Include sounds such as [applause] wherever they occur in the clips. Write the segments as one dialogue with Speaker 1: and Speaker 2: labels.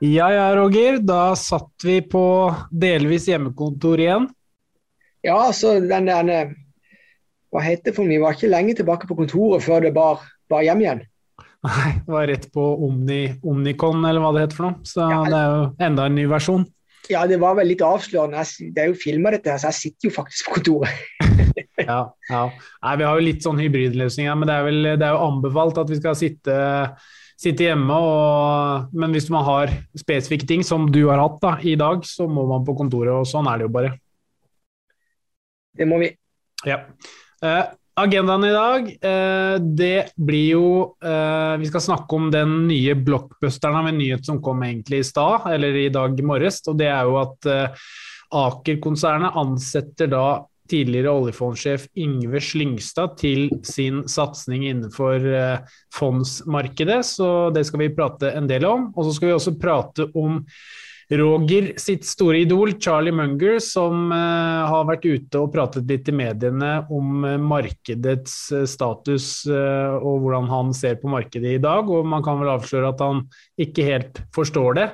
Speaker 1: Ja ja, Roger. Da satt vi på delvis hjemmekontor igjen.
Speaker 2: Ja, så den der Hva heter det for noe? Vi var ikke lenge tilbake på kontoret før det bar, bar hjem igjen.
Speaker 1: Nei, det var rett på Omni, Omnicon, eller hva det heter for noe. Så ja, det er jo enda en ny versjon.
Speaker 2: Ja, det var vel litt avslørende. Det er jo filma dette, her, så jeg sitter jo faktisk på kontoret. [laughs]
Speaker 1: ja, ja. Nei, vi har jo litt sånn hybridløsninger, men det er, vel, det er jo anbefalt at vi skal sitte sitte hjemme. Og, men hvis man har spesifikke ting, som du har hatt da, i dag, så må man på kontoret. Og sånn er det jo bare.
Speaker 2: Det må vi.
Speaker 1: Ja. Eh, agendaen i dag, eh, det blir jo eh, Vi skal snakke om den nye blockbusteren av en nyhet som kom egentlig i stad, eller i dag morges. Og det er jo at eh, Aker-konsernet ansetter da tidligere oljefondsjef Yngve Slyngstad til sin satsing innenfor eh, fondsmarkedet, så det skal vi prate en del om. Og så skal vi også prate om Roger sitt store idol, Charlie Munger, som uh, har vært ute og pratet litt i mediene om uh, markedets uh, status og hvordan han ser på markedet i dag. Og man kan vel avsløre at han ikke helt forstår det.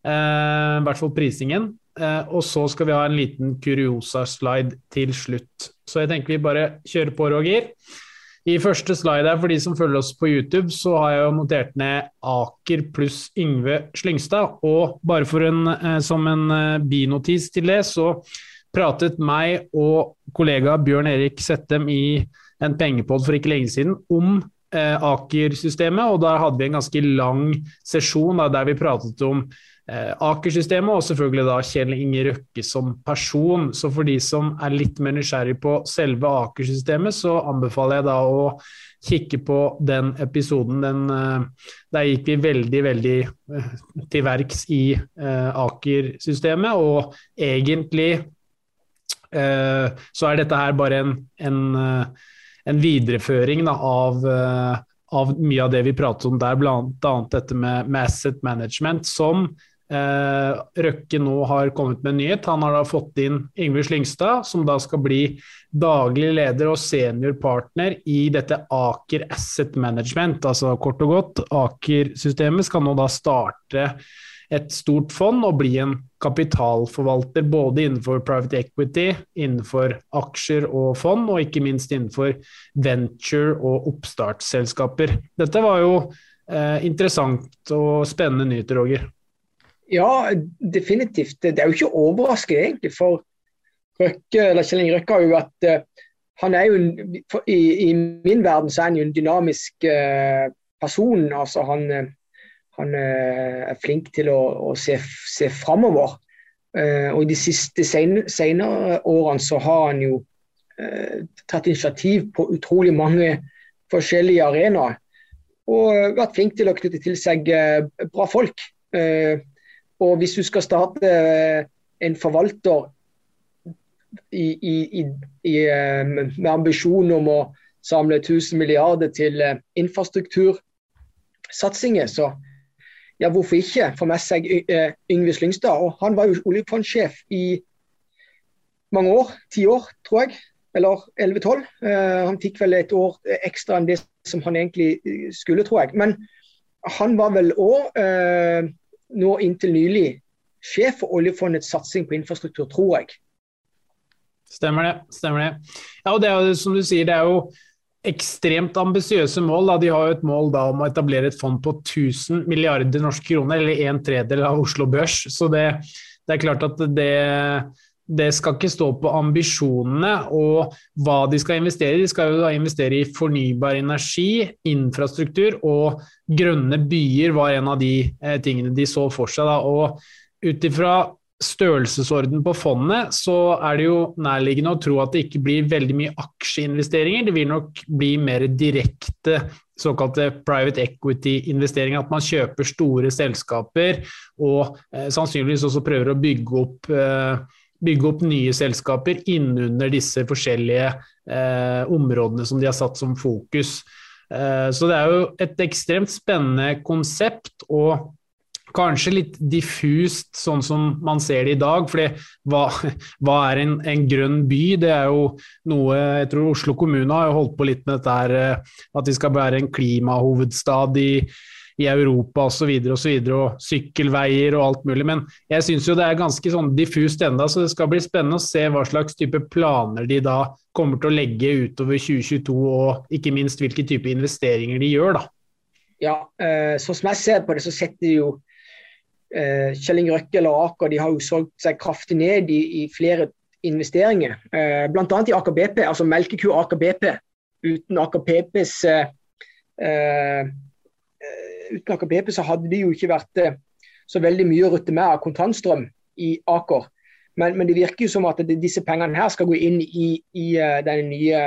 Speaker 1: I hvert fall prisingen. Eh, og så skal vi ha en liten kuriosa-slide til slutt. Så jeg tenker vi bare kjører på, Roger. I første slide her, for de som følger oss på YouTube, så har jeg jo notert ned Aker pluss Yngve Slyngstad. Og bare en, eh, som en eh, binotis til det, så pratet meg og kollega Bjørn Erik Settem i en pengepod for ikke lenge siden om Aker-systemet, og da hadde vi en ganske lang sesjon da, der vi pratet om Aker-systemet, og selvfølgelig da Kjell Inge Røkke som person. Så for de som er litt mer nysgjerrig på selve Aker-systemet, så anbefaler jeg da å kikke på den episoden. Den, eh, der gikk vi veldig, veldig eh, til verks i Aker-systemet, og egentlig så er dette her bare en, en, en videreføring da, av av mye av det vi pratet om der, bl.a. dette med, med, asset management, som Eh, Røkke nå har kommet med en nyhet. Han har da fått inn Yngve Slyngstad, som da skal bli daglig leder og seniorpartner i dette Aker Asset Management. Altså kort og godt, Aker-systemet skal nå da starte et stort fond og bli en kapitalforvalter både innenfor private equity, innenfor aksjer og fond, og ikke minst innenfor venture og oppstartsselskaper. Dette var jo eh, interessant og spennende nyheter, Roger.
Speaker 2: Ja, definitivt. Det er jo ikke overraskende, egentlig. For Røkke, eller Kjell Inge Røkke har jo vært uh, han er jo for, i, i, min verden så er han jo en dynamisk uh, person. altså Han, uh, han er flink til å, å se, se framover. og de siste sen, senere årene så har han jo tatt initiativ på utrolig mange forskjellige arenaer. Og vært flink til å knytte til seg bra folk. Uh, og hvis du skal starte eh, en forvalter i, i, i, eh, med ambisjon om å samle 1000 milliarder til eh, infrastruktursatsinger, så ja, hvorfor ikke få med seg Yngve Slyngstad? Og han var jo oljefondsjef i mange år, ti år, tror jeg. Eller 11-12. Han fikk vel et år ekstra enn det som han egentlig skulle, tror jeg. Men han var vel òg nå inntil nylig sjef for oljefondets satsing på infrastruktur, tror jeg.
Speaker 1: Stemmer det. stemmer det. Ja, og det er som du sier, det er jo ekstremt ambisiøse mål. Da. De har jo et mål da om å etablere et fond på 1000 milliarder norske kroner, eller en tredel av Oslo Børs. Så det, det er klart at det, det skal ikke stå på ambisjonene og hva de skal investere i. De skal jo da investere i fornybar energi, infrastruktur og grønne byer var en av de eh, tingene de så for seg. Da. Og ut ifra størrelsesorden på fondet, så er det jo nærliggende å tro at det ikke blir veldig mye aksjeinvesteringer. Det vil nok bli mer direkte såkalte private equity-investeringer. At man kjøper store selskaper og eh, sannsynligvis også prøver å bygge opp eh, bygge opp nye selskaper innunder disse forskjellige eh, områdene som de har satt som fokus. Eh, så det er jo et ekstremt spennende konsept. og Kanskje litt diffust, sånn som man ser det i dag. fordi hva, [laughs] hva er en, en, grønn by? Det er jo noe Jeg tror Oslo kommune har holdt på litt med dette her, eh, at de skal være en klimahovedstad i, i Europa osv., og, så videre, og, og sykkelveier og alt mulig. Men jeg syns jo det er ganske sånn diffust enda, så det skal bli spennende å se hva slags type planer de da kommer til å legge utover 2022, og ikke minst hvilke type investeringer de gjør, da.
Speaker 2: Ja, eh, sånn som jeg ser på det, så setter de jo eh, Kjell Inge Røkke eller Aker de har jo solgt seg kraftig ned i, i flere investeringer. Eh, Bl.a. i Aker BP, altså melkeku Aker BP. Uten Aker BPs eh, eh uten Aker BP så hadde det jo ikke vært eh, så veldig mye å rutte med av kontantstrøm i Aker. Men, men, det virker jo som at disse pengene her skal gå inn i, i uh, den nye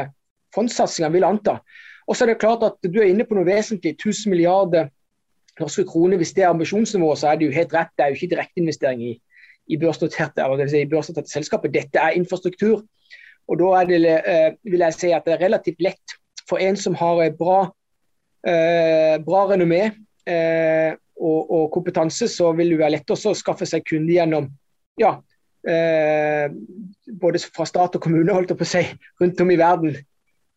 Speaker 2: fondssatsinga, vil anta. Og så er det klart at du er inne på noe vesentlig. 1000 milliarder norske kroner. Hvis det er ambisjonsnivået, så er det jo helt rett. Det er jo ikke direkteinvestering i, i børsnoterte, det si børsnoterte selskaper. Dette er infrastruktur. Og da er det, vil jeg si at det er relativt lett for en som har bra, bra renommé, eh, og, og, kompetanse, så vil det være lett å skaffe seg kunder gjennom ja, eh, både fra stat og kommune holdt jeg på si, rundt om i verden.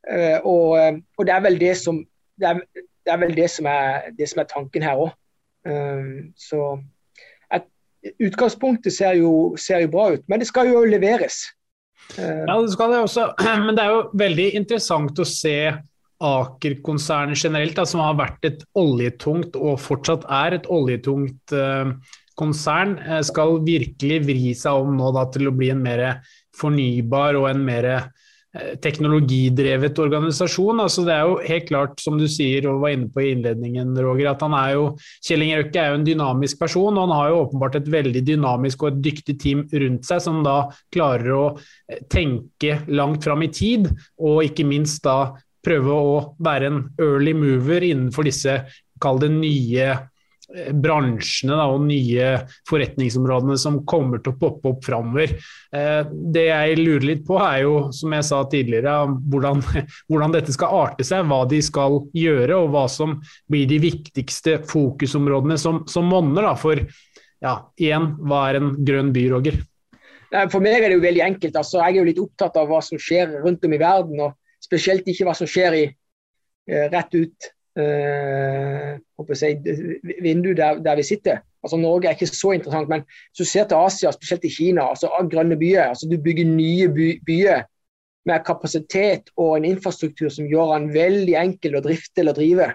Speaker 2: Eh, og, og, det er vel det som, det er, det er, vel det som er, det som er tanken her òg. Eh, så et, utgangspunktet ser jo, ser jo bra ut, men det skal jo leveres.
Speaker 1: Eh, ja, det skal det også. [clears throat] Men det er jo veldig interessant å se Aker-konsernet generelt, da, som har vært et oljetungt og fortsatt er et oljetungt eh, konsern, eh, skal virkelig vri seg om nå da, til å bli en mer fornybar og en mer eh, teknologidrevet organisasjon. Altså, det er jo helt klart, som du sier og var inne på i innledningen, Roger, at han er jo Kjell Inge Røkke er jo en dynamisk person, og han har jo åpenbart et veldig dynamisk og et dyktig team rundt seg, som da klarer å tenke langt fram i tid, og ikke minst da prøve å være en early mover innenfor disse, det nye eh, bransjene da, og nye forretningsområdene som kommer til å poppe opp framover. Eh, det jeg lurer litt på, er jo, som jeg sa tidligere, hvordan, [laughs] hvordan, dette skal arte seg. Hva de skal gjøre, og hva som blir de viktigste fokusområdene som, som monner. For ja, igjen, hva er en grønn by, Roger?
Speaker 2: For meg er det jo veldig enkelt. Altså, jeg er jo litt opptatt av hva som skjer rundt om i verden. og Spesielt ikke hva som skjer i eh, rett ut eh, si, vinduet der, der, vi sitter. Altså Norge er ikke så interessant, men hvis du ser til Asia, spesielt i Kina, altså grønne byer. altså Du bygger nye by, byer med kapasitet og en infrastruktur som gjør den veldig enkel å drifte eller drive.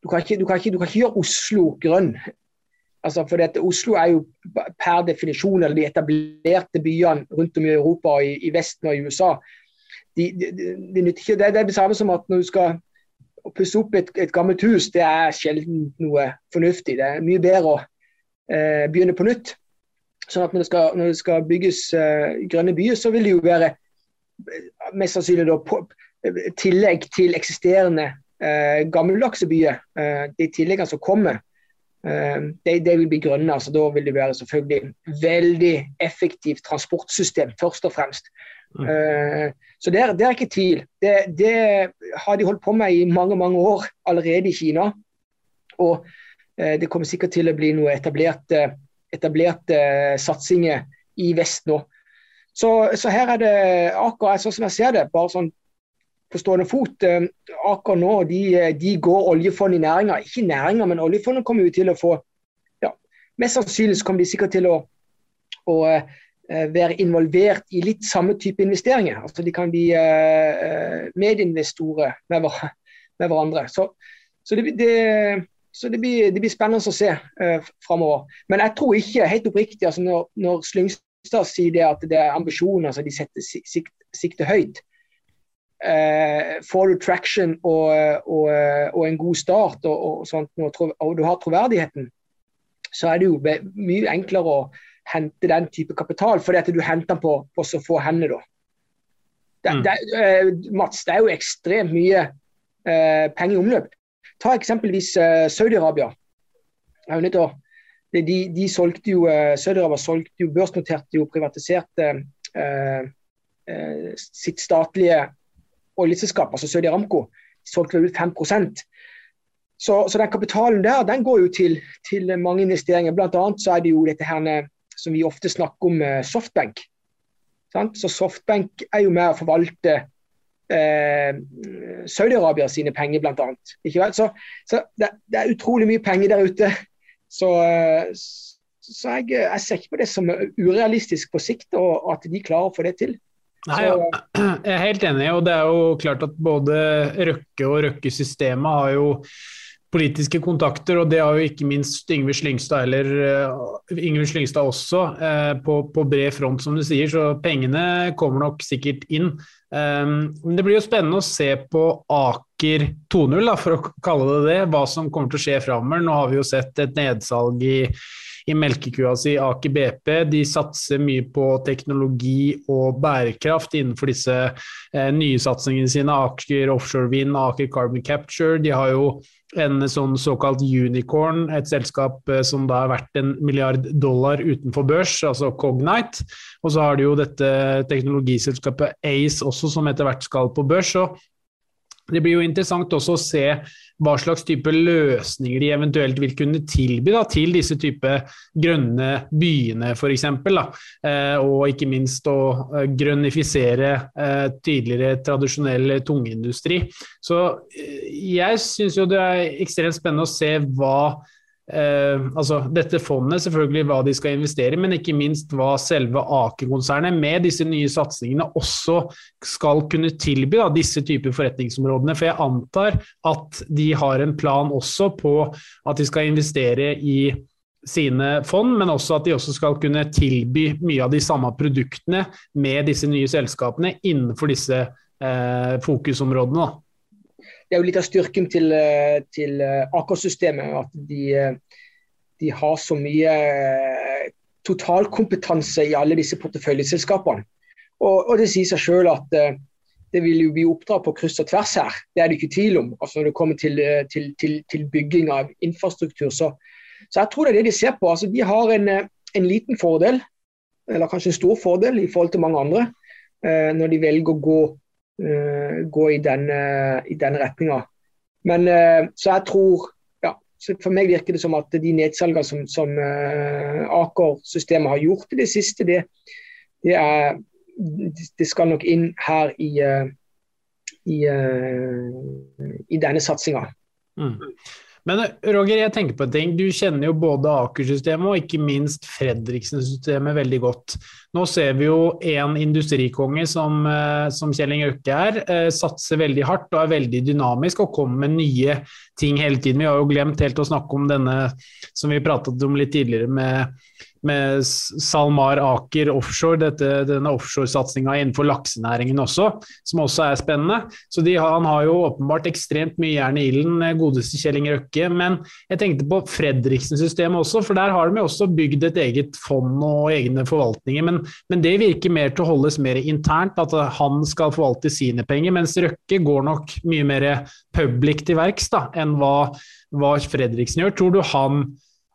Speaker 2: Du kan ikke, du kan ikke, du kan ikke gjøre Oslo grønn. Altså for dette, Oslo er jo per definisjon eller de etablerte byene rundt om i Europa, i, i Vesten og i USA de, de, de ikke, det, er det samme som at når du skal pusse opp et, et, gammelt hus, det er sjelden noe fornuftig. Det er mye bedre å eh, begynne på nytt. Sånn at når det skal, når det skal bygges eh, grønne byer, så vil det jo være eh, mest sannsynlig da, på, tillegg til eksisterende eh, gammeldagse byer. Eh, de tilleggene som kommer, eh, de, de, vil bli grønne. altså Da vil det være selvfølgelig veldig effektivt transportsystem, først og fremst. Uh, så det er, ikke tvil. Det, det, har de holdt på med i mange mange år allerede i Kina. Og eh, det kommer sikkert til å bli noe etablerte, etablerte satsinger i vest nå. Så, så, her er det Aker, sånn som jeg ser det, bare sånn på stående fot. Uh, Aker nå de, de går oljefond i næringa. Ikke næringa, men oljefondet kommer jo til å få ja, Mest sannsynlig kommer de sikkert til å, å Eh, være involvert i litt samme type investeringer. Altså De kan bli uh, medinvestorer med, hverandre. Så, så, det, det, så det, blir, det, blir, spennende å se uh, framover. Men jeg tror ikke, helt oppriktig, altså når, når Slyngstad sier det at det er ambisjoner, altså de setter sikt, sikte høyt. Uh, får du traction og, og, og, en god start, og, og, sånt, og du har troverdigheten, så er det jo mye enklere å hente den type kapital, fordi at du henter den på, på så få hender. da. Det, mm. det, uh, Mats, det er jo ekstremt mye uh, penger i omløp. Ta eksempelvis uh, Saudi-Arabia. De, de, solgte jo Saudi-Arabia solgte jo, børsnoterte jo, privatiserte sitt statlige oljeselskap, altså Saudi Aramco. De solgte vel 5 så, så den kapitalen der den går jo til, til mange investeringer. Blant annet så er det jo dette her som vi ofte snakker om softbank. Sant? Så Softbank er jo med å forvalte eh, Saudi-Arabia sine penger, bl.a. Så, så det, det, er utrolig mye penger der ute. Så, så jeg, jeg, ser ikke på det som urealistisk på sikt, og at de klarer å få det til.
Speaker 1: Nei, ja. Jeg er helt enig, og det er jo klart at både Røkke og Røkke-systemet har jo politiske kontakter, og det har jo ikke minst Yngve Slyngstad eller uh, Yngve Slyngstad også, uh, på, på, bred front, som du sier. Så pengene kommer nok sikkert inn. Um, men det blir jo spennende å se på Aker 2.0, for å kalle det det, hva som kommer til å skje framover. Nå har vi jo sett et nedsalg i i melkekua si Aker BP. De satser mye på teknologi og bærekraft innenfor disse eh, nye satsingene sine. Aker Offshore Wind, Aker Carbon Capture. De har jo en sånn såkalt unicorn, et selskap eh, som da er verdt en milliard dollar utenfor børs, altså Cognite. Og så har de jo dette teknologiselskapet Ace også, som etter hvert skal på børs. Så det blir jo interessant også å se hva slags type løsninger de eventuelt vil kunne tilby da, til disse type grønne byene f.eks. Eh, og ikke minst å eh, grønnifisere eh, tidligere tradisjonell tungindustri. Så eh, jeg syns jo det er ekstremt spennende å se hva eh, altså dette fondet, selvfølgelig hva de skal investere i, men ikke minst hva selve Aker-konsernet med disse nye satsingene også skal kunne tilby da, disse typer forretningsområdene. For jeg antar at de har en plan også på at de skal investere i sine fond, men også at de også skal kunne tilby mye av de samme produktene med disse nye selskapene innenfor disse eh, fokusområdene. Da
Speaker 2: det er jo litt av styrken til, eh, til eh, Aker-systemet. At de, eh, de, har så mye totalkompetanse i alle disse porteføljeselskapene. Og, og det sier seg selv at det vil jo bli oppdrag på kryss og tvers her. Det er det ikke tvil om. Altså når det kommer til, til, til, til bygging av infrastruktur. Så, så, jeg tror det er det de ser på. Altså de har en, en, liten fordel, eller kanskje en stor fordel i forhold til mange andre, når de velger å gå gå i den, uh, i den retninga. Men uh, så jeg tror ja, For meg virker det som at de nedsalgene som, som Aker-systemet har gjort i det siste, det, det, er, det skal nok inn her i, i, i denne satsinga. Mm.
Speaker 1: Men Roger, jeg tenker på en ting. Du kjenner jo både Aker-systemet og ikke minst Fredriksen-systemet veldig godt. Nå ser vi jo en industrikonge som, eh, som Kjell Inge Røkke er, eh, satser veldig hardt og er veldig dynamisk og kommer med nye ting hele tiden. Vi har jo glemt helt å snakke om denne som vi pratet om litt tidligere med med SalMar Aker offshore, dette, denne offshoresatsinga innenfor laksenæringen også, som også er spennende. Så de, Han har jo åpenbart ekstremt mye jern i ilden, eh, godeste Kjell Inge Røkke. Men jeg tenkte på Fredriksen-systemet også, for der har de også bygd et eget fond og egne forvaltninger. Men, men, det virker mer til å holdes mer internt, at han skal forvalte sine penger. Mens Røkke går nok mye mer public til verks da, enn hva, hva Fredriksen gjør. Tror du han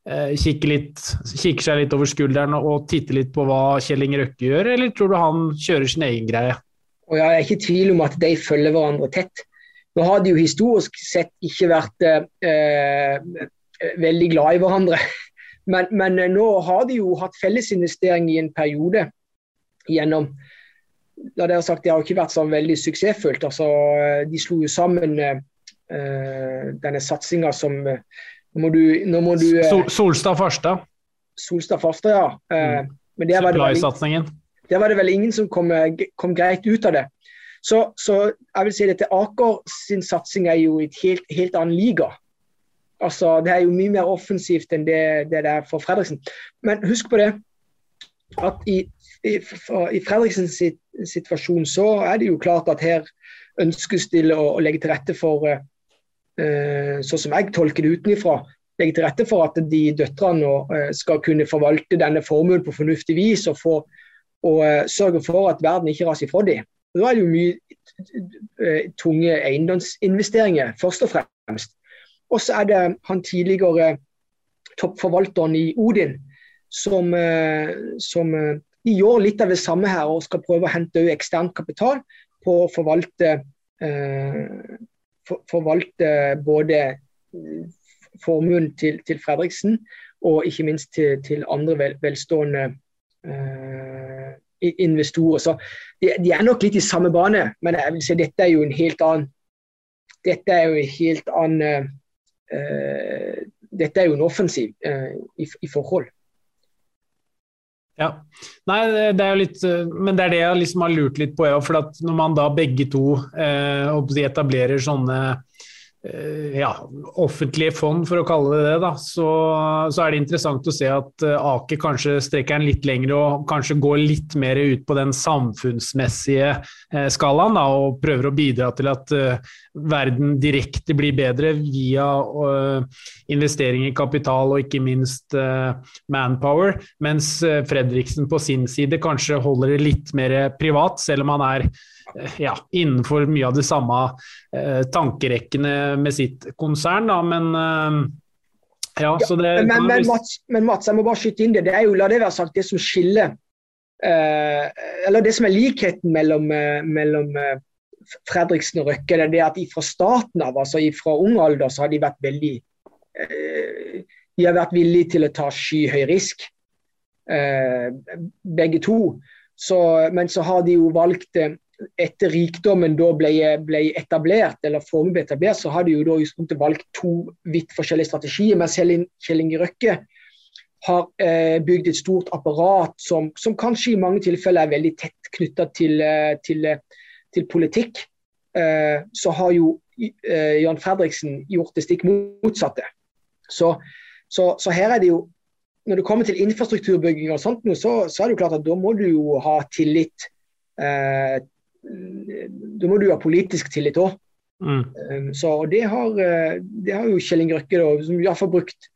Speaker 1: kikker, litt, kikker, seg litt over skulderen og titter litt på hva Kjell Inge Røkke gjør, eller tror du han kjører sin egen greie?
Speaker 2: Og Jeg er ikke i tvil om at de følger hverandre tett. Nå har de jo historisk sett ikke vært eh, eh veldig glad i hverandre. [laughs] Men, men, eh, nå har de jo hatt fellesinvestering i en periode gjennom da har sagt, Det har ikke vært så veldig suksessfullt. Altså, de slo jo sammen eh, denne satsinga som nå må du, nå må du
Speaker 1: Sol, Solstad Farstad.
Speaker 2: Solstad Farstad, ja. Eh, mm. Men der var, vel, der var det vel ingen som kom, kom greit ut av det. Så, så, jeg vil si dette Aker sin satsing er jo i et helt, helt annen liga. Altså, Det er jo mye mer offensivt enn det, det er for Fredriksen. Men husk på det at i, i, i Fredriksens situasjon så er det jo klart at her ønskes det å, å legge til rette for uh, Eh, sånn som jeg tolker det utenfra, legge til rette for at de døtrene eh, skal kunne forvalte denne formuen på fornuftig vis og, få, og eh, sørge for at verden ikke raser ifra dem. Da er det jo mye tunge eiendomsinvesteringer, først og fremst. Og så er det han tidligere toppforvalteren i Odin som, som gjør litt av det samme her og skal prøve å hente ekstern kapital på å forvalte for, forvalte både formuen til, til, Fredriksen og ikke minst til, til andre vel, velstående uh, investorer. Så de, de, er nok litt i samme bane, men jeg vil si dette er jo en helt annen Dette er jo en helt annen uh, Dette er jo en offensiv uh, i, i, forhold.
Speaker 1: Ja, Nei, det er jo litt Men det er det jeg liksom har lurt litt på. For når man da begge to eh, etablerer sånne Eh, ja, offentlige fond, for å kalle det det, da, så, så, er det interessant å se at eh, Aker kanskje strekker den litt lenger og kanskje går litt mer ut på den samfunnsmessige eh, skalaen da, og prøver å bidra til at verden direkte blir bedre via investering i kapital og ikke minst manpower, mens Fredriksen på sin side kanskje holder det litt mer privat, selv om han er ja, innenfor mye av de samme eh, tankerekkene med sitt konsern. Da, men eh, ja,
Speaker 2: så det men, men, men, Mats, men, Mats, jeg må bare skyte inn det. Det er jo, la det være sagt, det som skiller eh, Eller det som er likheten mellom, eh, mellom eh, Fredriksen og Røkke, det er at fra starten av, altså fra ung alder, så har de vært veldig eh, De har vært villige til å ta skyhøy risk, begge to. Så, men så har de jo valgt etter rikdommen da ble, ble etablert, eller formen ble etablert, så har de jo da valgt to vidt forskjellige strategier. Mens Kjell Inge Røkke har eh, bygd et stort apparat som, som, kanskje i mange tilfeller er veldig tett knytta til, eh, til, til, politikk. Eh, så har jo eh, Jan Fredriksen gjort det stikk motsatte. Så, så, så, her er det jo Når det kommer til infrastrukturbygging og sånt, så, så er det jo klart at da må du jo ha tillit eh, da må du ha politisk tillit òg. Mm. Um, så det har, uh, det har, jo Kjell Inge Røkke da, som i hvert fall brukt,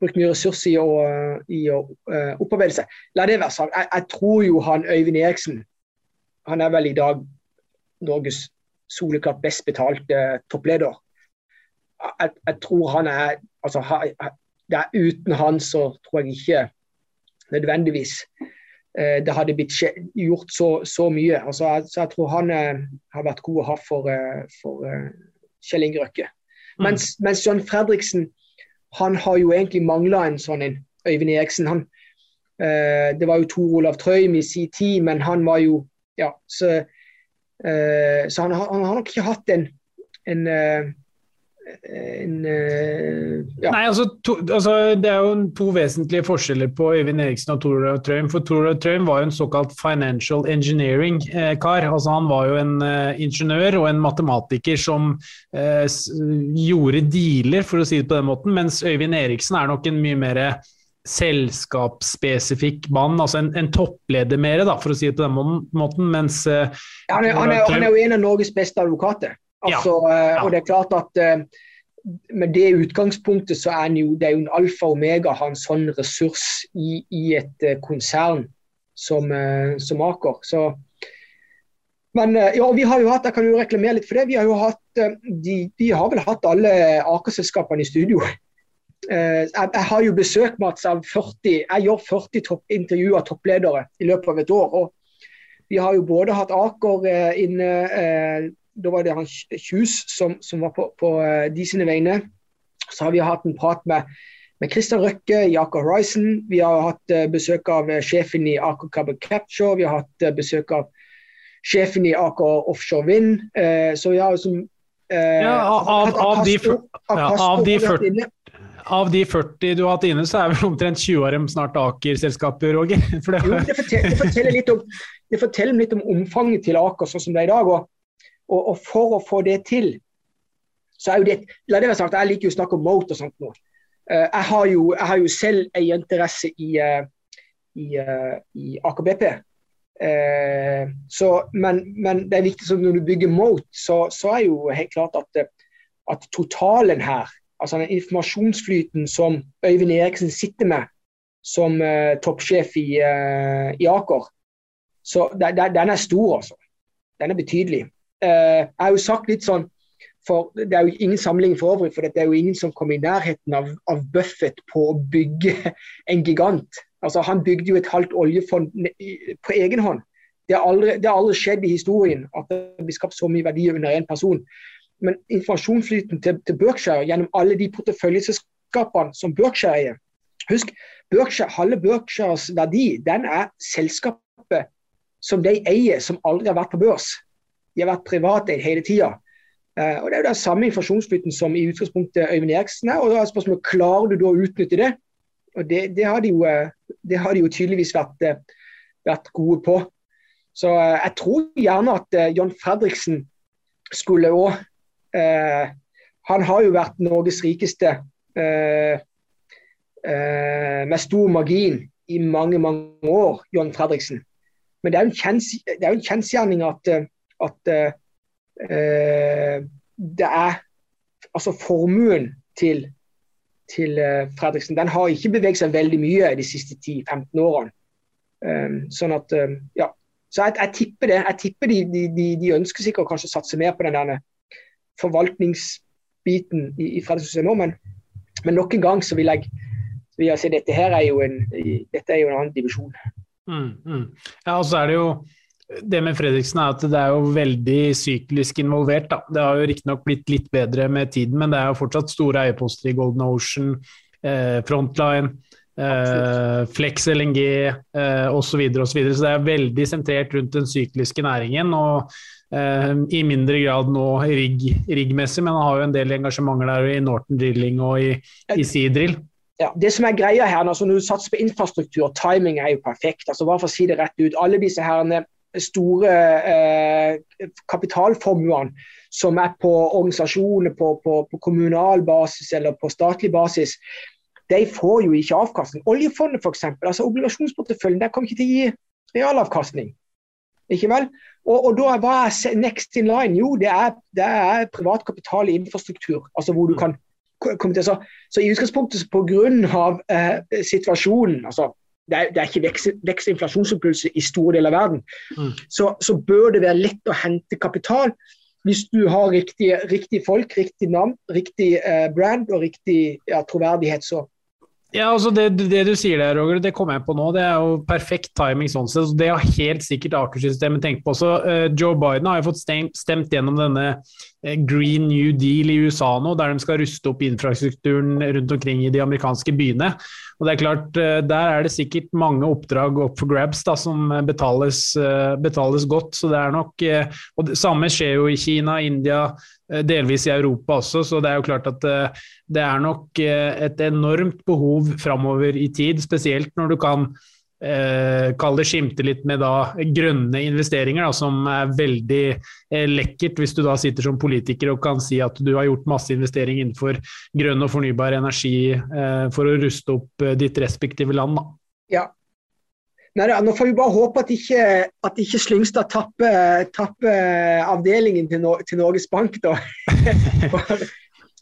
Speaker 2: brukt mye ressurser i å, i å uh, opparbeide seg. La det være sagt. Jeg, jeg, tror jo han Øyvind Eriksen Han er vel i dag Norges soleklart best betalte toppleder. Jeg, jeg, tror han er altså, det er Uten han så tror jeg ikke nødvendigvis Eh, det hadde blitt gjort så, så mye. Altså, jeg, så jeg tror han eh, har vært god å ha for, for uh, Kjell Inge Røkke. Mm. Mens, mens, John Fredriksen han har jo egentlig mangla en sånn en Øyvind Eriksen. Han, eh, det var jo Tor Olav Trøim i sin tid, men han var jo ja, Så, eh, så han, han, har nok ikke hatt en, en en,
Speaker 1: uh, ja. Nei, altså, to, altså, Det er jo to vesentlige forskjeller på Øyvind Eriksen og Tor Trøim. For Tor Trøim var jo en såkalt financial engineering-kar. Eh, altså, han var jo en eh, ingeniør og en matematiker som eh, gjorde dealer, for å si det på den måten. Mens Øyvind Eriksen er nok en mye mer selskapsspesifikk mann, altså en, en toppleder mer, da, for å si det på den måten. Mens
Speaker 2: ja, han, er, han, er, han, er, jo en av Norges beste advokater. Altså, ja. Ja. Og det er klart at uh, med det utgangspunktet så er jo, det er jo en alfa og omega å ha en sånn ressurs i, i et uh, konsern som, som Aker. Så, men ja, vi har jo hatt, jeg kan jo reklamere litt for det, vi har jo hatt de, de har vel hatt alle Aker-selskapene i studio. [laughs] Jeg, jeg, har jo besøk Mats, av 40, jeg gjør 40 topp, intervjuer av toppledere i løpet av et år. og Vi har jo både hatt Aker inne da var det han Kjus som, som var på, på, eh, de sine vegne. Så har vi hatt en prat med, med Christian Røkke Aker Horizon. Vi har hatt uh, besøk av uh, sjefen i Aker Carbon Capture. Vi har hatt besøk av sjefen i Aker Offshore Wind. så vi har liksom
Speaker 1: ja, av, av, de, ja, av, de 40, av de 40 du har hatt inne, så er vel omtrent 20 av dem snart Aker-selskaper, Roger? [laughs]
Speaker 2: Det... Jo, det, forteller, det, forteller litt om, det forteller litt om omfanget til Aker sånn som det er i dag. Og og, og, for å få det til, så er jo det La det være sagt, jeg liker jo å snakke om mote og sånt nå. Uh, jeg, har jo, jeg, har jo, selv en interesse i, uh, i, uh, i Aker BP. Så, men, men, det er viktig at når du bygger mote, så, så, er jo helt klart at, at totalen her, altså den informasjonsflyten som Øyvind Eriksen sitter med som toppsjef i, i Aker, så den, den er stor, altså. Den er betydelig. Eh, jeg har jo sagt litt sånn for Det er jo ingen sammenligning for øvrig, for det er jo ingen som kom i nærheten av, av Buffett på å bygge [laughs] en gigant. Altså Han bygde jo et halvt oljefond på egen hånd. Det har aldri, aldri skjedd i historien at det blir skapt så mye verdier under én person. Men informasjonsflyten til, til, Berkshire gjennom alle de porteføljeselskapene som Berkshire eier Husk, Berkshire, halve Berkshires verdi den er selskapet som de eier, som aldri har vært på børs. De har vært privateid hele tida. Uh, og Det er jo den samme inflasjonsflyten som i utgangspunktet Øyvind Eriksen er. og da er spørsmålet, Klarer du da å utnytte det? Og Det, det, har, de jo, det har, de jo, tydeligvis vært, vært gode på. Så jeg tror gjerne at John Fredriksen skulle òg Han har jo vært Norges rikeste med stor margin i mange mange år, John Fredriksen. Men det er jo en kjensgjerning at, eh, at eh, det er altså formuen til, til uh, Fredriksen den har ikke beveget seg veldig mye de siste 10-15 årene. Um, sånn at, um, ja. Så jeg, jeg, tipper det. Jeg tipper de, de, de, ønsker sikkert kanskje å satse mer på den der forvaltningsbiten i, i Fredriksen men, men nok en gang så vil jeg vil jeg si dette her er jo en, dette er jo en annen divisjon.
Speaker 1: Mm, mm. Ja, og så er det jo det med Fredriksen er at det er jo veldig syklisk involvert. Da. Det har jo riktignok blitt litt bedre med tiden, men det er jo fortsatt store eierposter i Golden Ocean, eh, Frontline, eh, Flex LNG eh, osv. Så, så, videre. så det er veldig sentrert rundt den sykliske næringen. og eh, I mindre grad nå rigg, riggmessig, men han har jo en del engasjementer der i Norton Drilling og i, i Seadrill
Speaker 2: ja, det som er greia her, altså Når du satser på infrastruktur, timing er jo perfekt. altså bare for å si det rett ut, Alle disse her store eh, kapitalformuene som er på organisasjoner på, på, på, kommunal basis eller på statlig basis, de får jo ikke avkastning. Oljefondet f.eks., altså obligasjonsporteføljen, der kommer ikke til å gi realavkastning. Ikke vel? Og, og da hva er next in line? Jo, det er, det er privat kapital i infrastruktur. altså hvor du kan komme så, så, i utgangspunktet pga. Eh, situasjonen altså, det er, det er ikke vekst, vekst inflasjonsimpulser i store deler av verden, mm. så, så, bør det være lett å hente kapital hvis du har riktige, riktige folk, riktig navn, riktig eh, brand og riktig ja, troverdighet. Så,
Speaker 1: ja, altså det, det, du sier der, Roger, det kommer jeg på nå. Det er jo perfekt timing sånn sett. Det har helt sikkert Aker-systemet tenkt på også. Uh, Joe Biden har jo fått stemt, stemt gjennom denne uh, Green New Deal i USA nå, der de skal ruste opp infrastrukturen rundt omkring i de amerikanske byene. Og det er klart, uh, Der er det sikkert mange oppdrag opp for grabs da, som betales, betales godt. så det er nok, og Det samme skjer jo i Kina, India, Eh, delvis i Europa også, så det er jo klart at eh, det er nok eh, et enormt behov framover i tid, spesielt når du kan eh, kalle det skimte litt med da grønne investeringer, da, som er veldig eh, lekkert hvis du da sitter som politiker og kan si at du har gjort masse investering innenfor grønn og fornybar energi eh, for å ruste opp ditt respektive land. Da.
Speaker 2: Ja, Nei, nå får vi bare håpe at ikke, at ikke Slyngstad tapper, tapper avdelingen til, no til, Norges Bank. da. [laughs] for,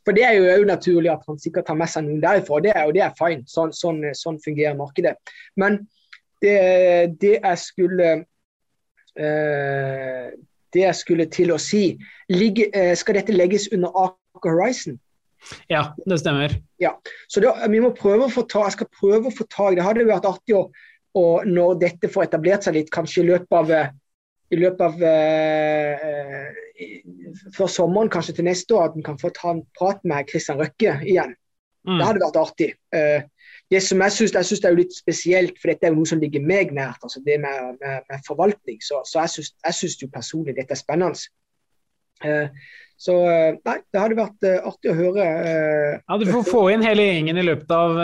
Speaker 2: for, det er jo naturlig at han sikkert tar med seg noen derifra. Det er, jo det er fine. Sånn, sånn, sånn fungerer markedet. Men det, det jeg skulle eh, Det jeg skulle til å si ligge, eh, Skal dette legges under Aker Horizon?
Speaker 1: Ja, det stemmer.
Speaker 2: Ja, så da, vi må prøve å få ta, Jeg skal prøve å få tak Det hadde vært artig å og når dette får etablert seg litt, kanskje i løpet av, i løpet av eh, før sommeren, kanskje til neste år, at en kan få ta en prat med Christian Røkke igjen. Mm. Det hadde vært artig. Eh, det som jeg syns, jeg synes det er litt spesielt, for dette er jo noe som ligger meg nært, altså det med, med, med forvaltning. Så, så jeg syns jo personlig dette er spennende. Eh, så eh, nei, det hadde vært uh, artig å høre.
Speaker 1: Ja, Du får få inn hele gjengen i løpet av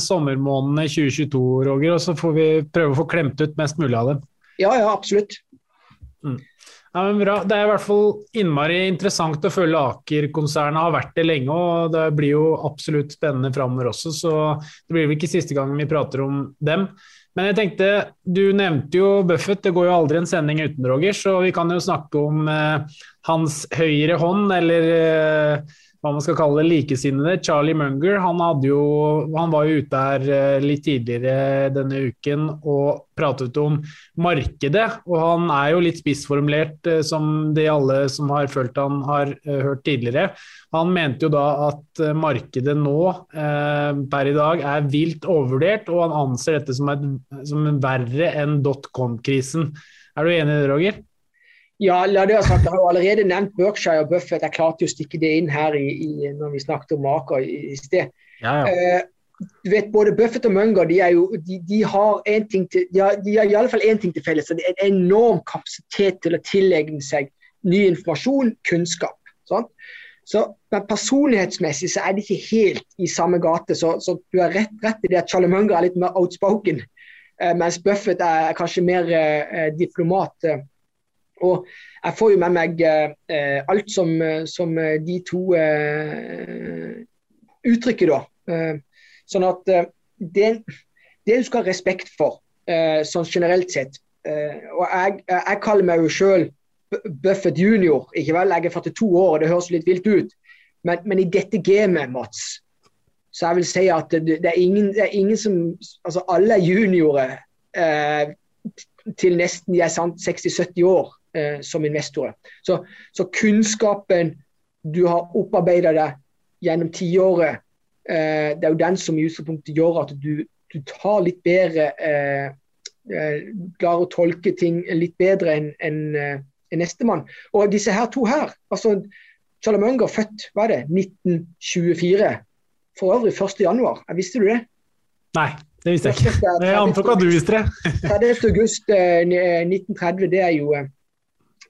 Speaker 1: sommermånedene 2022, Roger. Og så får vi prøve å få klemt ut mest mulig av dem.
Speaker 2: Ja, ja, absolutt.
Speaker 1: Mm. Ja, men bra. Det er i hvert fall innmari interessant å følge Aker-konsernet. Har vært det lenge, og det blir jo absolutt spennende framover også. Så det blir vel ikke siste gang vi prater om dem. Men jeg tenkte, du nevnte jo Buffett, det går jo aldri en sending uten Roger, så vi kan jo snakke om eh, hans høyre hånd, eller eh, hva man skal kalle det, likesinnede, Charlie Munger. Han, jo, han, var jo ute her eh, litt tidligere denne uken og pratet om markedet. Og han er jo litt spissformulert, eh, som de alle som har følt han har hørt tidligere. Han mente jo da at markedet nå eh, per i dag er vilt overvurdert, og han anser dette som, et, som verre enn dotcom-krisen. Er du enig i det, Roger?
Speaker 2: Ja, la det være sagt, Jeg har jo allerede nevnt Berkshire og Buffett. Jeg klarte jo å stikke det inn her i, i, når vi snakket om Aker i, i sted.
Speaker 1: Ja, ja. Eh,
Speaker 2: du vet, Både Buffett og Munger de, jo, de, de har en ting til, de har, de har i alle fall én ting til felles. Det er en enorm kapasitet til å tilegne seg ny informasjon, kunnskap. Sant? Så, men Personlighetsmessig så er de ikke helt i samme gate. Så, så du har rett, rett, i det at Charlie Munger er litt mer outspoken, eh, mens Buffett er, er kanskje mer eh, diplomat. Eh. Og jeg får jo med meg eh, alt som, som, de to eh, uttrykker, da. Sånn at uh, det, det, du skal ha respekt for, uh, sånn generelt sett uh, Og jeg, jeg, kaller meg jo sjøl Buffett junior. Ikke vel, jeg er 42 år, og det høres litt vilt ut. Men, men i dette gamet, Mats, så jeg vil si at det, det, er, ingen, det er, ingen, som Altså alle er juniorer til nesten de er 60-70 år som investorer. Så, så kunnskapen du har opparbeida deg gjennom tiåret Eh, det er jo den som i utgangspunktet gjør at du, du tar litt bedre eh, eh, Klarer å tolke ting litt bedre enn en, en nestemann. Og disse her to her altså Charlie Munger født hva er det, 1924. For øvrig 1.1. Visste du det?
Speaker 1: Nei, det visste jeg ikke. Jeg antok at du visste det.
Speaker 2: 30. august 1930, det er jo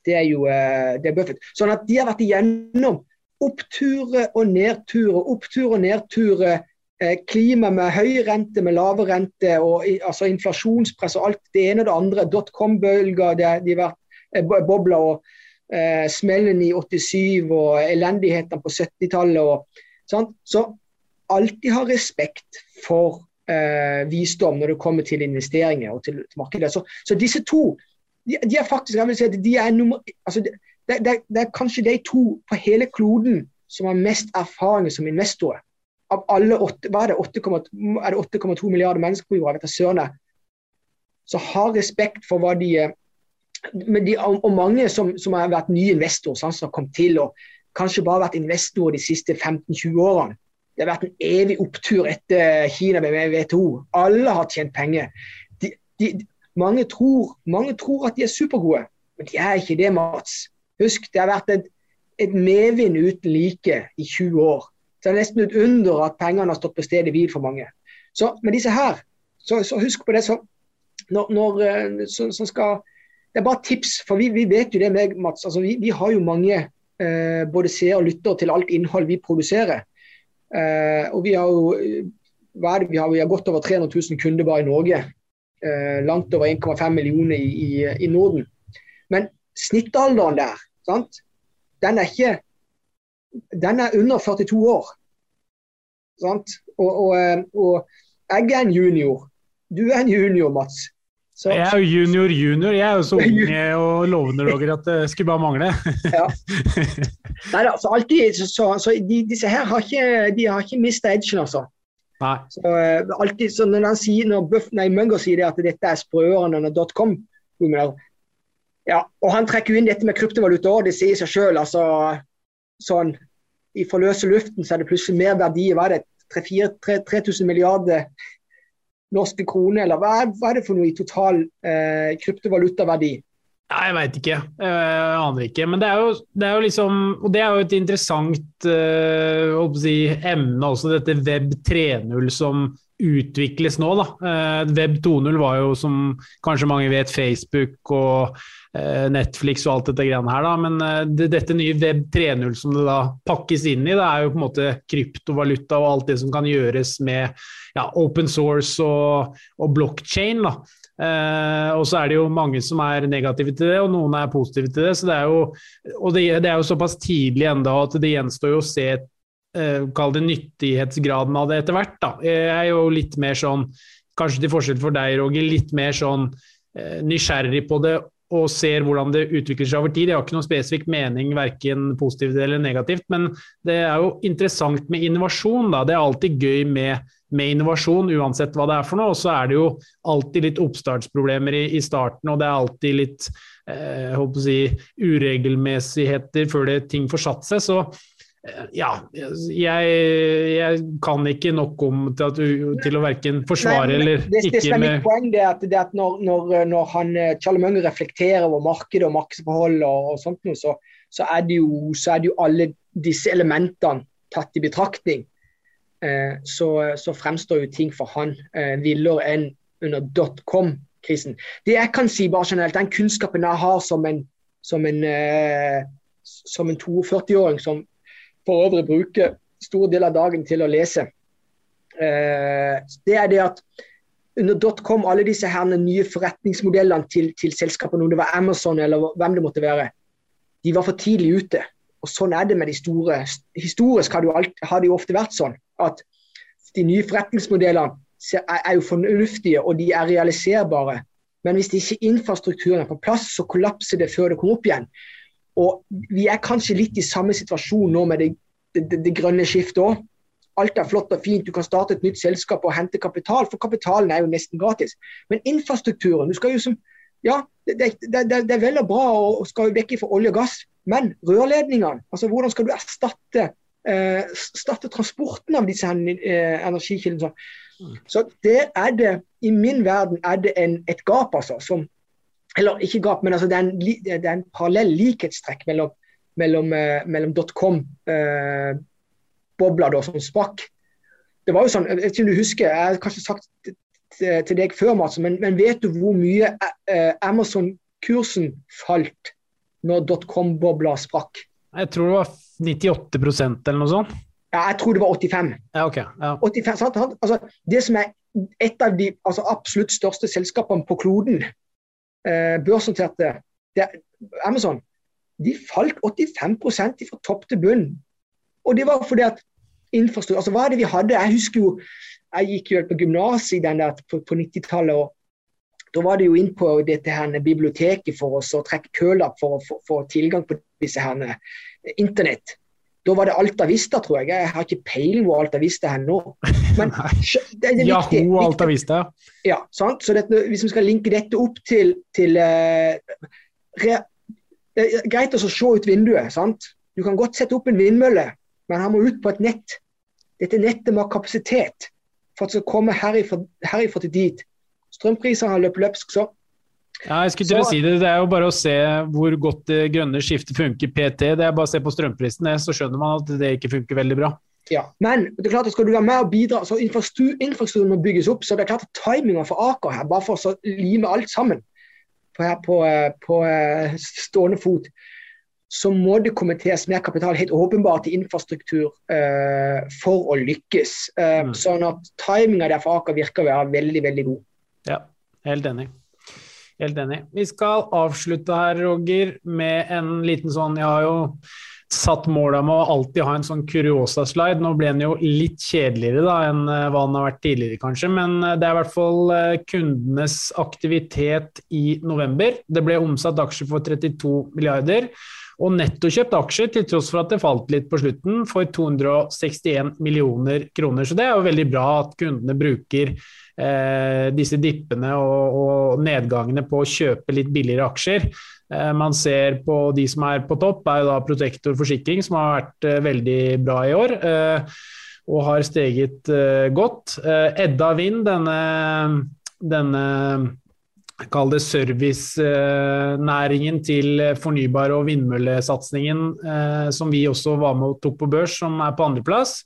Speaker 2: det er jo det er Buffett. Sånn at de har vært igjennom oppturer og nedturer. Oppturer og nedturer. Eh, klima med høy rente, med lave rente, og altså inflasjonspress og alt det ene og det andre. Dotcom-bølger, det har vært eh, bobler og eh, smellen i 87 og elendighetene på 70-tallet. Så alltid ha respekt for eh, visdom når det kommer til investeringer og til, til markedet. Så, så, disse to de, de, er faktisk, jeg vil si at de er nummer, altså, det, det, det, er kanskje de to på hele kloden som har mest erfaring som investorer. Av alle åtte, hva er det, 8,2 milliarder mennesker på jorda, vet søren så har respekt for hva de de, og mange som, som, har vært nye investorer, sånn, som har kommet til og kanskje bare vært investorer de siste 15-20 årene. Det har vært en evig opptur etter Kina ble med i WTO. Alle har tjent penger. De, de, mange, tror, mange, tror, at de er supergode, men de er ikke det, Mats. Husk, det har vært et, et medvind uten like i 20 år. Så det er nesten et under at pengene har stått på stedet hvil for mange. Så med disse her, så, så husk på det som når, når eh, så, så skal, Det er bare tips, for vi, vi vet jo det med Mats. Altså, vi, vi har jo mange eh, både seere og lyttere til alt innhold vi produserer. Eh, og vi har jo hva er det vi har? Vi har godt over 300 000 kunder bare i Norge. Eh, langt over 1,5 millioner i, i, i Norden. Men snittalderen der Sant? Den er ikke Den er under 42 år. Sant? Og, og, eh, og jeg er en junior. Du er en junior, Mats.
Speaker 1: Så, jeg er jo junior junior. Jeg er jo så [laughs] unge og lovende Roger, at det skulle bare mangle. [laughs] ja. [laughs]
Speaker 2: Nei da, så alltid så, så de, disse her har ikke, de har ikke mista edgen, altså. Så, uh, alltid, så når, sier, når Buff, nei, Munger sier det at dette er sprøere enn .com, ja, og Han trekker inn dette med kryptovaluta òg, det sier seg sjøl. Altså, sånn, I forløse luften så er det plutselig mer verdi. Hva er det? 3000 milliarder norske kroner, eller hva er, hva er, det for noe i total eh, kryptovalutaverdi?
Speaker 1: Ja, jeg veit ikke. Jeg aner ikke. Men det er jo, det er jo liksom Og det er jo et interessant uh, si, emne også, dette Web 3.0 som utvikles nå. Da. Uh, Web 2.0 var jo, som kanskje mange vet, Facebook og uh, Netflix og alt dette greiene her. Da. Men det, dette nye Web 3.0 som det da pakkes inn i, det er jo på en måte kryptovaluta og alt det som kan gjøres med ja, open source og, og blockchain. Da. Eh, og så er det jo mange som er negative til det, og noen er positive til det. Så det er jo, og det, det er jo såpass tidlig enda at det gjenstår jo å se eh, Kall det nyttighetsgraden av det etter hvert. Jeg er jo litt mer sånn, kanskje til forskjell for deg, Roger, litt mer sånn eh, nysgjerrig på det og ser hvordan det utvikler seg over tid. Jeg har ikke noen spesifikk mening, verken positivt eller negativt, men det er jo interessant med innovasjon. Da. Det er alltid gøy med med innovasjon, uansett hva det er for noe. Og så er det jo alltid litt oppstartsproblemer i, i starten, og det er alltid litt eh, si, uregelmessigheter før det, ting får satt seg. Så eh, ja, jeg, jeg, kan ikke nok om til, at, til å verken forsvare Nei, eller
Speaker 2: det,
Speaker 1: ikke
Speaker 2: det er mitt poeng det er at, det at når, når, når, han, eh, Charlie Munger reflekterer over markedet og markedsforhold og, og sånt, så, så, er jo, så er det jo alle disse elementene tatt i betraktning. Eh, så, så, fremstår jo ting for han eh, villere enn under dotcom-krisen. Det jeg kan si bare generelt, den kunnskapen jeg har som en, som en, eh, en 42-åring som for øvrig bruker stor del av dagen til å lese, eh, det er det at under dotcom, alle disse her nye forretningsmodellene til, til selskapene, om det var Amazon eller hvem det måtte være, de var for tidlig ute. Og Sånn er det med de store. Historisk har det jo, alt, har det jo ofte vært sånn at de nye forretningsmodellene er jo fornuftige og de er realiserbare. Men hvis ikke infrastrukturen er på plass, så kollapser det før det kommer opp igjen. Og Vi er kanskje litt i samme situasjon nå med det, det, det grønne skiftet òg. Alt er flott og fint, du kan starte et nytt selskap og hente kapital, for kapitalen er jo nesten gratis. Men infrastrukturen du skal jo som, ja, det, det, er vel og bra og skal vekke vekk fra olje og gass, men rørledningene, altså hvordan skal du erstatte, eh, erstatte transporten av disse eh, energikildene? Så det er det, i min verden er det en, et gap, altså. Som, eller ikke gap, men altså det er en, det er en parallell likhetstrekk mellom, mellom, uh, mellom dotcom-bobla eh, som sprakk. Det var jo sånn, jeg vet ikke om du husker, jeg har kanskje sagt til, deg før, Mats, men, men, vet du hvor mye Amazon-kursen falt når dotcom-bobla sprakk?
Speaker 1: Jeg tror det var 98% eller noe sånt.
Speaker 2: Ja, jeg tror det var 85.
Speaker 1: Ja, ok. Ja.
Speaker 2: 85 altså, det som er et av de altså, absolutt største selskapene på kloden, eh, børsnoterte, Amazon, de falt 85% fra topp til bunn. Og det var fordi at infrastruktur altså Hva er det vi hadde? Jeg husker jo jeg gikk jo på gymnaset på, på 90-tallet. og Da var det jo inn på dette her biblioteket for oss å trekke kølapp for å få tilgang på disse her internett. Da var det Alta Vista, tror jeg. Jeg har ikke peiling hvor Alta Vista er nå.
Speaker 1: Men [laughs] det, er Yahoo og Alta Vista.
Speaker 2: Ja, sant? Så dette, Hvis vi skal linke dette opp til, til uh, re, Det er greit å se ut vinduet. sant? Du kan godt sette opp en vindmølle, men han må ut på et nett. Dette nettet må ha kapasitet for at det skal komme herifra, herifra til dit. Strømprisene har løpt løpsk, så
Speaker 1: ja, jeg skulle til å si Det det er jo bare å se hvor godt det grønne skiftet funker PT. Det er bare å se på strømprisen, så skjønner man at det ikke funker veldig bra.
Speaker 2: Ja, Men det er klart at skal du være med og bidra, så infrastrukturen må bygges opp. så det er klart at Timinga for Aker her, bare for å lime alt sammen på, på, eh, på eh, stående fot, så må det kommenteres mer kapital helt åpenbart i infrastruktur uh, for å lykkes. Uh, mm. Sånn at timinga der for Aker virker å være veldig, veldig god.
Speaker 1: Ja, helt enig. Helt enig. Vi skal avslutte her, Roger, med en liten sånn Jeg har jo satt målet med å alltid ha en sånn kuriosa-slide. Nå ble den jo litt kjedeligere da enn eh, hva den har vært tidligere, kanskje. Men eh, det er i hvert fall eh, kundenes aktivitet i november. Det ble omsatt aksjer for 32 milliarder. Og nettokjøpt aksjer, til tross for at det falt litt på slutten, for 261 millioner kroner. Så det er jo veldig bra at kundene bruker eh, disse dippene og, og, nedgangene på å kjøpe litt billigere aksjer. Eh, man ser på de som er på topp, er jo da Protektor forsikring, som har vært eh, veldig bra i år. Eh, og har steget eh, godt. Eh, Edda Vind, denne, denne Kall det servicenæringen til fornybar- og vindmøllesatsingen, som vi også var med og tok på børs, som er på andreplass.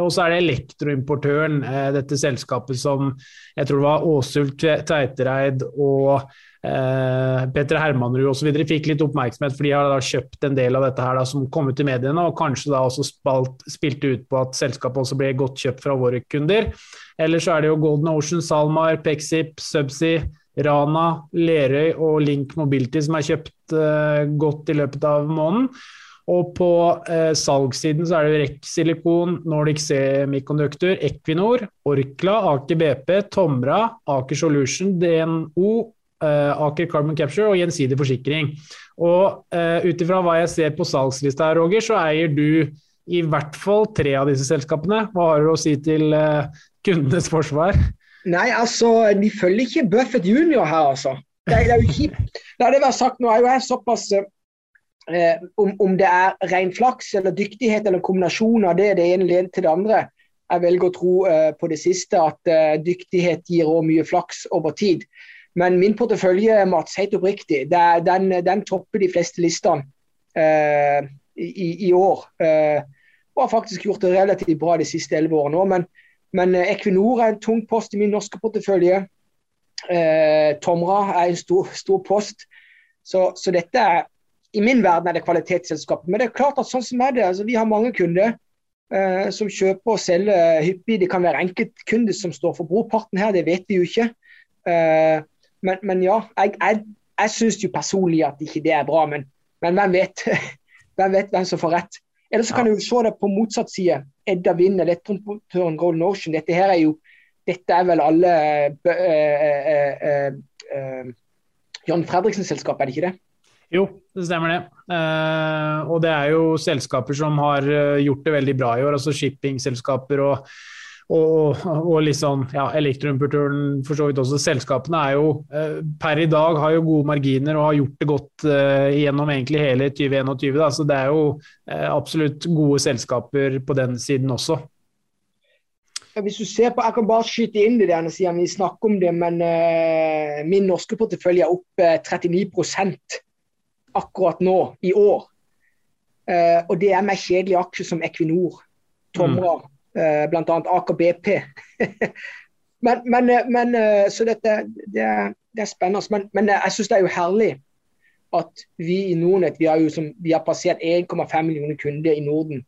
Speaker 1: Og så er det elektroimportøren, eh, dette selskapet som jeg tror det var Åsult Tveitereid og eh, Petter Hermanrud osv. fikk litt oppmerksomhet, for de har da kjøpt en del av dette her da, som kom ut i mediene, og kanskje da også spalt, spilte ut på at selskapet også ble godt kjøpt fra våre kunder. Eller så er det jo Golden Ocean, SalMar, Pexip, Subsea. Rana, Lerøy og Link Mobility som er kjøpt uh, godt i løpet av måneden. Og på eh, salgssiden så er det REC Silikon, Nordic Semiconductor, Equinor, Orkla, Aker BP, Tomra, Aker Solution, DNO, eh, Aker Carbon Capture og Gjensidig Forsikring. Og eh, ut ifra hva jeg ser på salgslista her, Roger, så eier du i hvert fall tre av disse selskapene. Hva har du å si til eh, kundenes forsvar?
Speaker 2: Nei, altså, de følger ikke Buffett junior her, altså. Det, er jo kjipt. La det være sagt, nå er jo jeg såpass eh, eh, om, om, det er ren flaks eller dyktighet eller kombinasjon av det, det ene leder til det andre. Jeg velger å tro eh, på det siste at eh, dyktighet gir også mye flaks over tid. Men min portefølje Mats, helt oppriktig, den, den, topper de fleste listene eh, i, i, år. Eh, og har faktisk gjort det relativt bra de siste elleve årene òg. Men, men, Equinor er en tung post i min norske portefølje. Eh, Tomra er en stor, stor post. Så, så, dette er i min verden er det kvalitetsselskap. Men det er klart at sånn som er det, altså vi har mange kunder eh, som kjøper og selger hyppig. Det kan være enkeltkunder som står for brorparten her, det vet vi jo ikke. Eh, men, men, ja, jeg, jeg, jeg syns jo personlig at ikke det er bra. Men, men hvem vet? [laughs] hvem vet hvem som får rett? Eller så kan du se det på motsatt side. Edda Wind, elektromotøren Golden Ocean. Dette her er jo dette er vel alle eh, eh, eh, John Fredriksen-selskap, er det ikke det?
Speaker 1: Jo, det stemmer det. Eh, og det er jo selskaper som har gjort det veldig bra i år. altså Shippingselskaper og og, og litt sånn, ja, Elektroimportøren, for så vidt også selskapene, er jo eh, per i dag har jo gode marginer og har gjort det godt eh, gjennom egentlig hele 2021. Da. Så det er jo eh, absolutt gode selskaper på den siden også.
Speaker 2: Hvis du ser på, Jeg kan bare skyte inn det der siden vi snakker om det, men uh, min norske portefølje er opp uh, 39 akkurat nå, i år. Uh, og det er med kjedelige aksjer som Equinor, Tomra, mm eh, bl.a. Aker BP. [laughs] men, men, eh, men, eh, så dette det er, det er spennende. Men, men eh, jeg syns det er jo herlig at vi i Nordnett vi har, jo som, vi har passert 1,5 millioner kunder i Norden.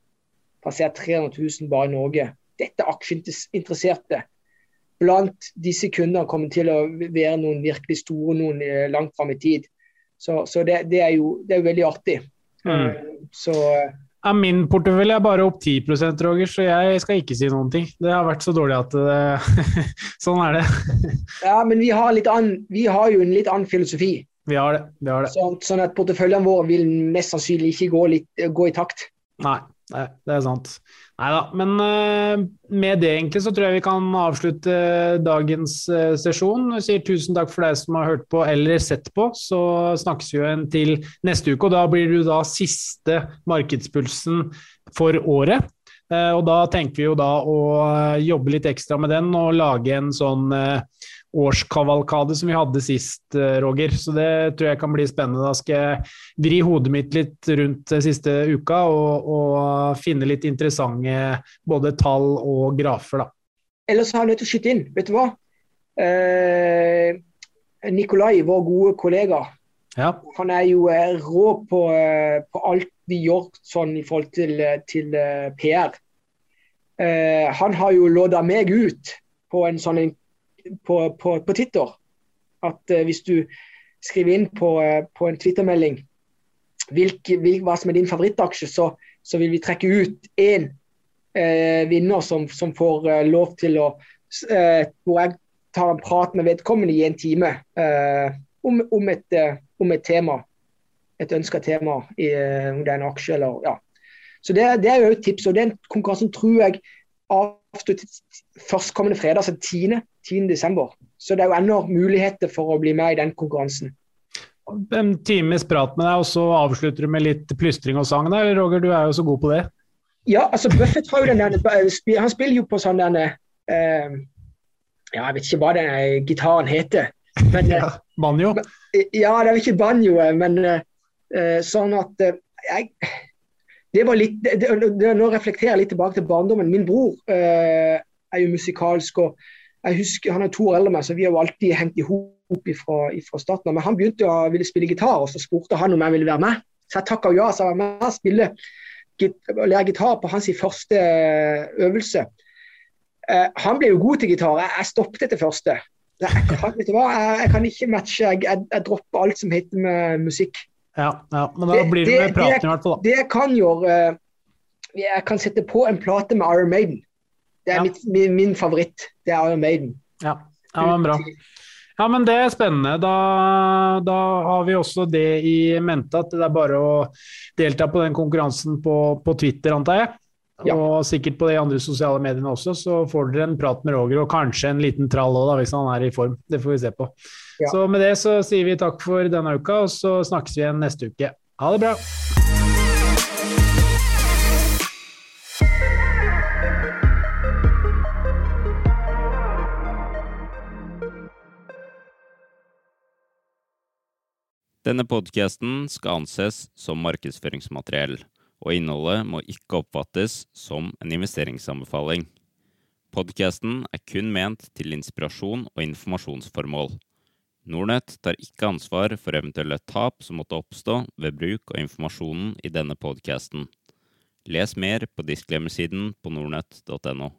Speaker 2: Passert 300 000 bare i Norge. Dette er aksjeinteresserte. Blant disse kundene kommer til å være noen virkelig store noen langt fram i tid. Så, så det, det, er jo, det, er veldig artig. Mm.
Speaker 1: Så ja, min portefølje er bare opp 10% Roger, så jeg skal ikke si noen ting. Det har vært så dårlig at det, [laughs] Sånn er det. [laughs]
Speaker 2: ja, men vi har, an, vi har, jo en litt annen filosofi.
Speaker 1: Vi har det. Vi har det.
Speaker 2: Så, sånn at porteføljene våre vil mest sannsynlig ikke gå, litt, gå i takt.
Speaker 1: Nei, det er sant. Nei da. Men uh, med det egentlig så tror jeg vi kan avslutte dagens uh, sesjon. Jeg sier tusen takk for deg som har hørt på eller sett på. Så snakkes vi igjen til neste uke, og da blir du da siste markedspulsen for året. Og da tenker vi jo da å jobbe litt ekstra med den og lage en sånn årskavalkade som vi hadde sist, eh, Roger. Så det tror jeg kan bli spennende. Da skal jeg vri hodet mitt litt rundt siste uka og, og finne litt interessante både tall og grafer, da.
Speaker 2: Ellers har jeg nødt til å skyte inn. Vet du hva? Eh, Nikolai, vår gode kollega, ja. han er jo eh, rå på, eh, på, alt vi gjør sånn i forhold til, til PR. Eh, han har jo lodda meg ut på en sånn på, på, på Twitter at uh, hvis du skriver inn på, uh, på en Twitter-melding hva som er din favorittaksje, så, så, vil vi trekke ut én uh, vinner som, som får lov til å Hvor jeg tar en prat med vedkommende i en time om, om, et, om, et, tema. Et ønska tema, i, om det er en aksje eller ja. Så det, det er jo et tips. og Den konkurransen tror jeg avsluttet førstkommende fredag, altså 10. 10.12. Så det er jo ennå muligheter for å bli med i den konkurransen.
Speaker 1: En times prat med deg, og så avslutter du med litt plystring og sang. Der. Roger, du er jo så god på det.
Speaker 2: Ja, altså Buffett har jo den der, Han spiller jo på sånn denne eh, Ja, jeg vet ikke hva den gitaren heter.
Speaker 1: Men, ja, banjo?
Speaker 2: Ja, det er jo ikke banjo, men eh, sånn at eh, jeg det var litt, det, det, Nå reflekterer jeg litt tilbake til barndommen. Min bror eh, er jo musikalsk. og jeg husker, Han er to år eldre enn meg, så vi har jo alltid hengt i hop fra starten av. Men han begynte å ville spille gitar, og så spurte han om jeg ville være med. Så jeg takka ja, så jeg var med og spille lære gitar på hans første eh, øvelse. Eh, han ble jo god til gitar. Jeg, jeg stoppet etter første. Jeg kan? Jeg, jeg kan ikke matche. Jeg, jeg, dropper alt som heter med musikk.
Speaker 1: Ja, ja men da blir det med praten i hvert fall.
Speaker 2: Det jeg kan gjøre eh, Jeg kan sette på en plate med Iron Maiden. Det er ja. mitt, min, min, favoritt. Det er Iron Maiden.
Speaker 1: Ja, ja men bra. Ja, men Det er spennende. Da, da, har vi også det i mente at det er bare å delta på den konkurransen på, på Twitter, antar jeg. Ja. Og sikkert på de andre sosiale mediene også, så får dere en prat med Roger, og kanskje en liten trall òg, hvis han er i form. Det får vi se på. Ja. Så med det så sier vi takk for denne uka, og så snakkes vi igjen neste uke. Ha det bra!
Speaker 3: Denne podkasten skal anses som markedsføringsmateriell, og innholdet må ikke oppfattes som en investeringsanbefaling. Podkasten er kun ment til inspirasjon og informasjonsformål. Nordnett tar ikke ansvar for eventuelle tap som måtte oppstå ved bruk av informasjonen i denne podkasten. Les mer på disclaimer-siden på nordnett.no.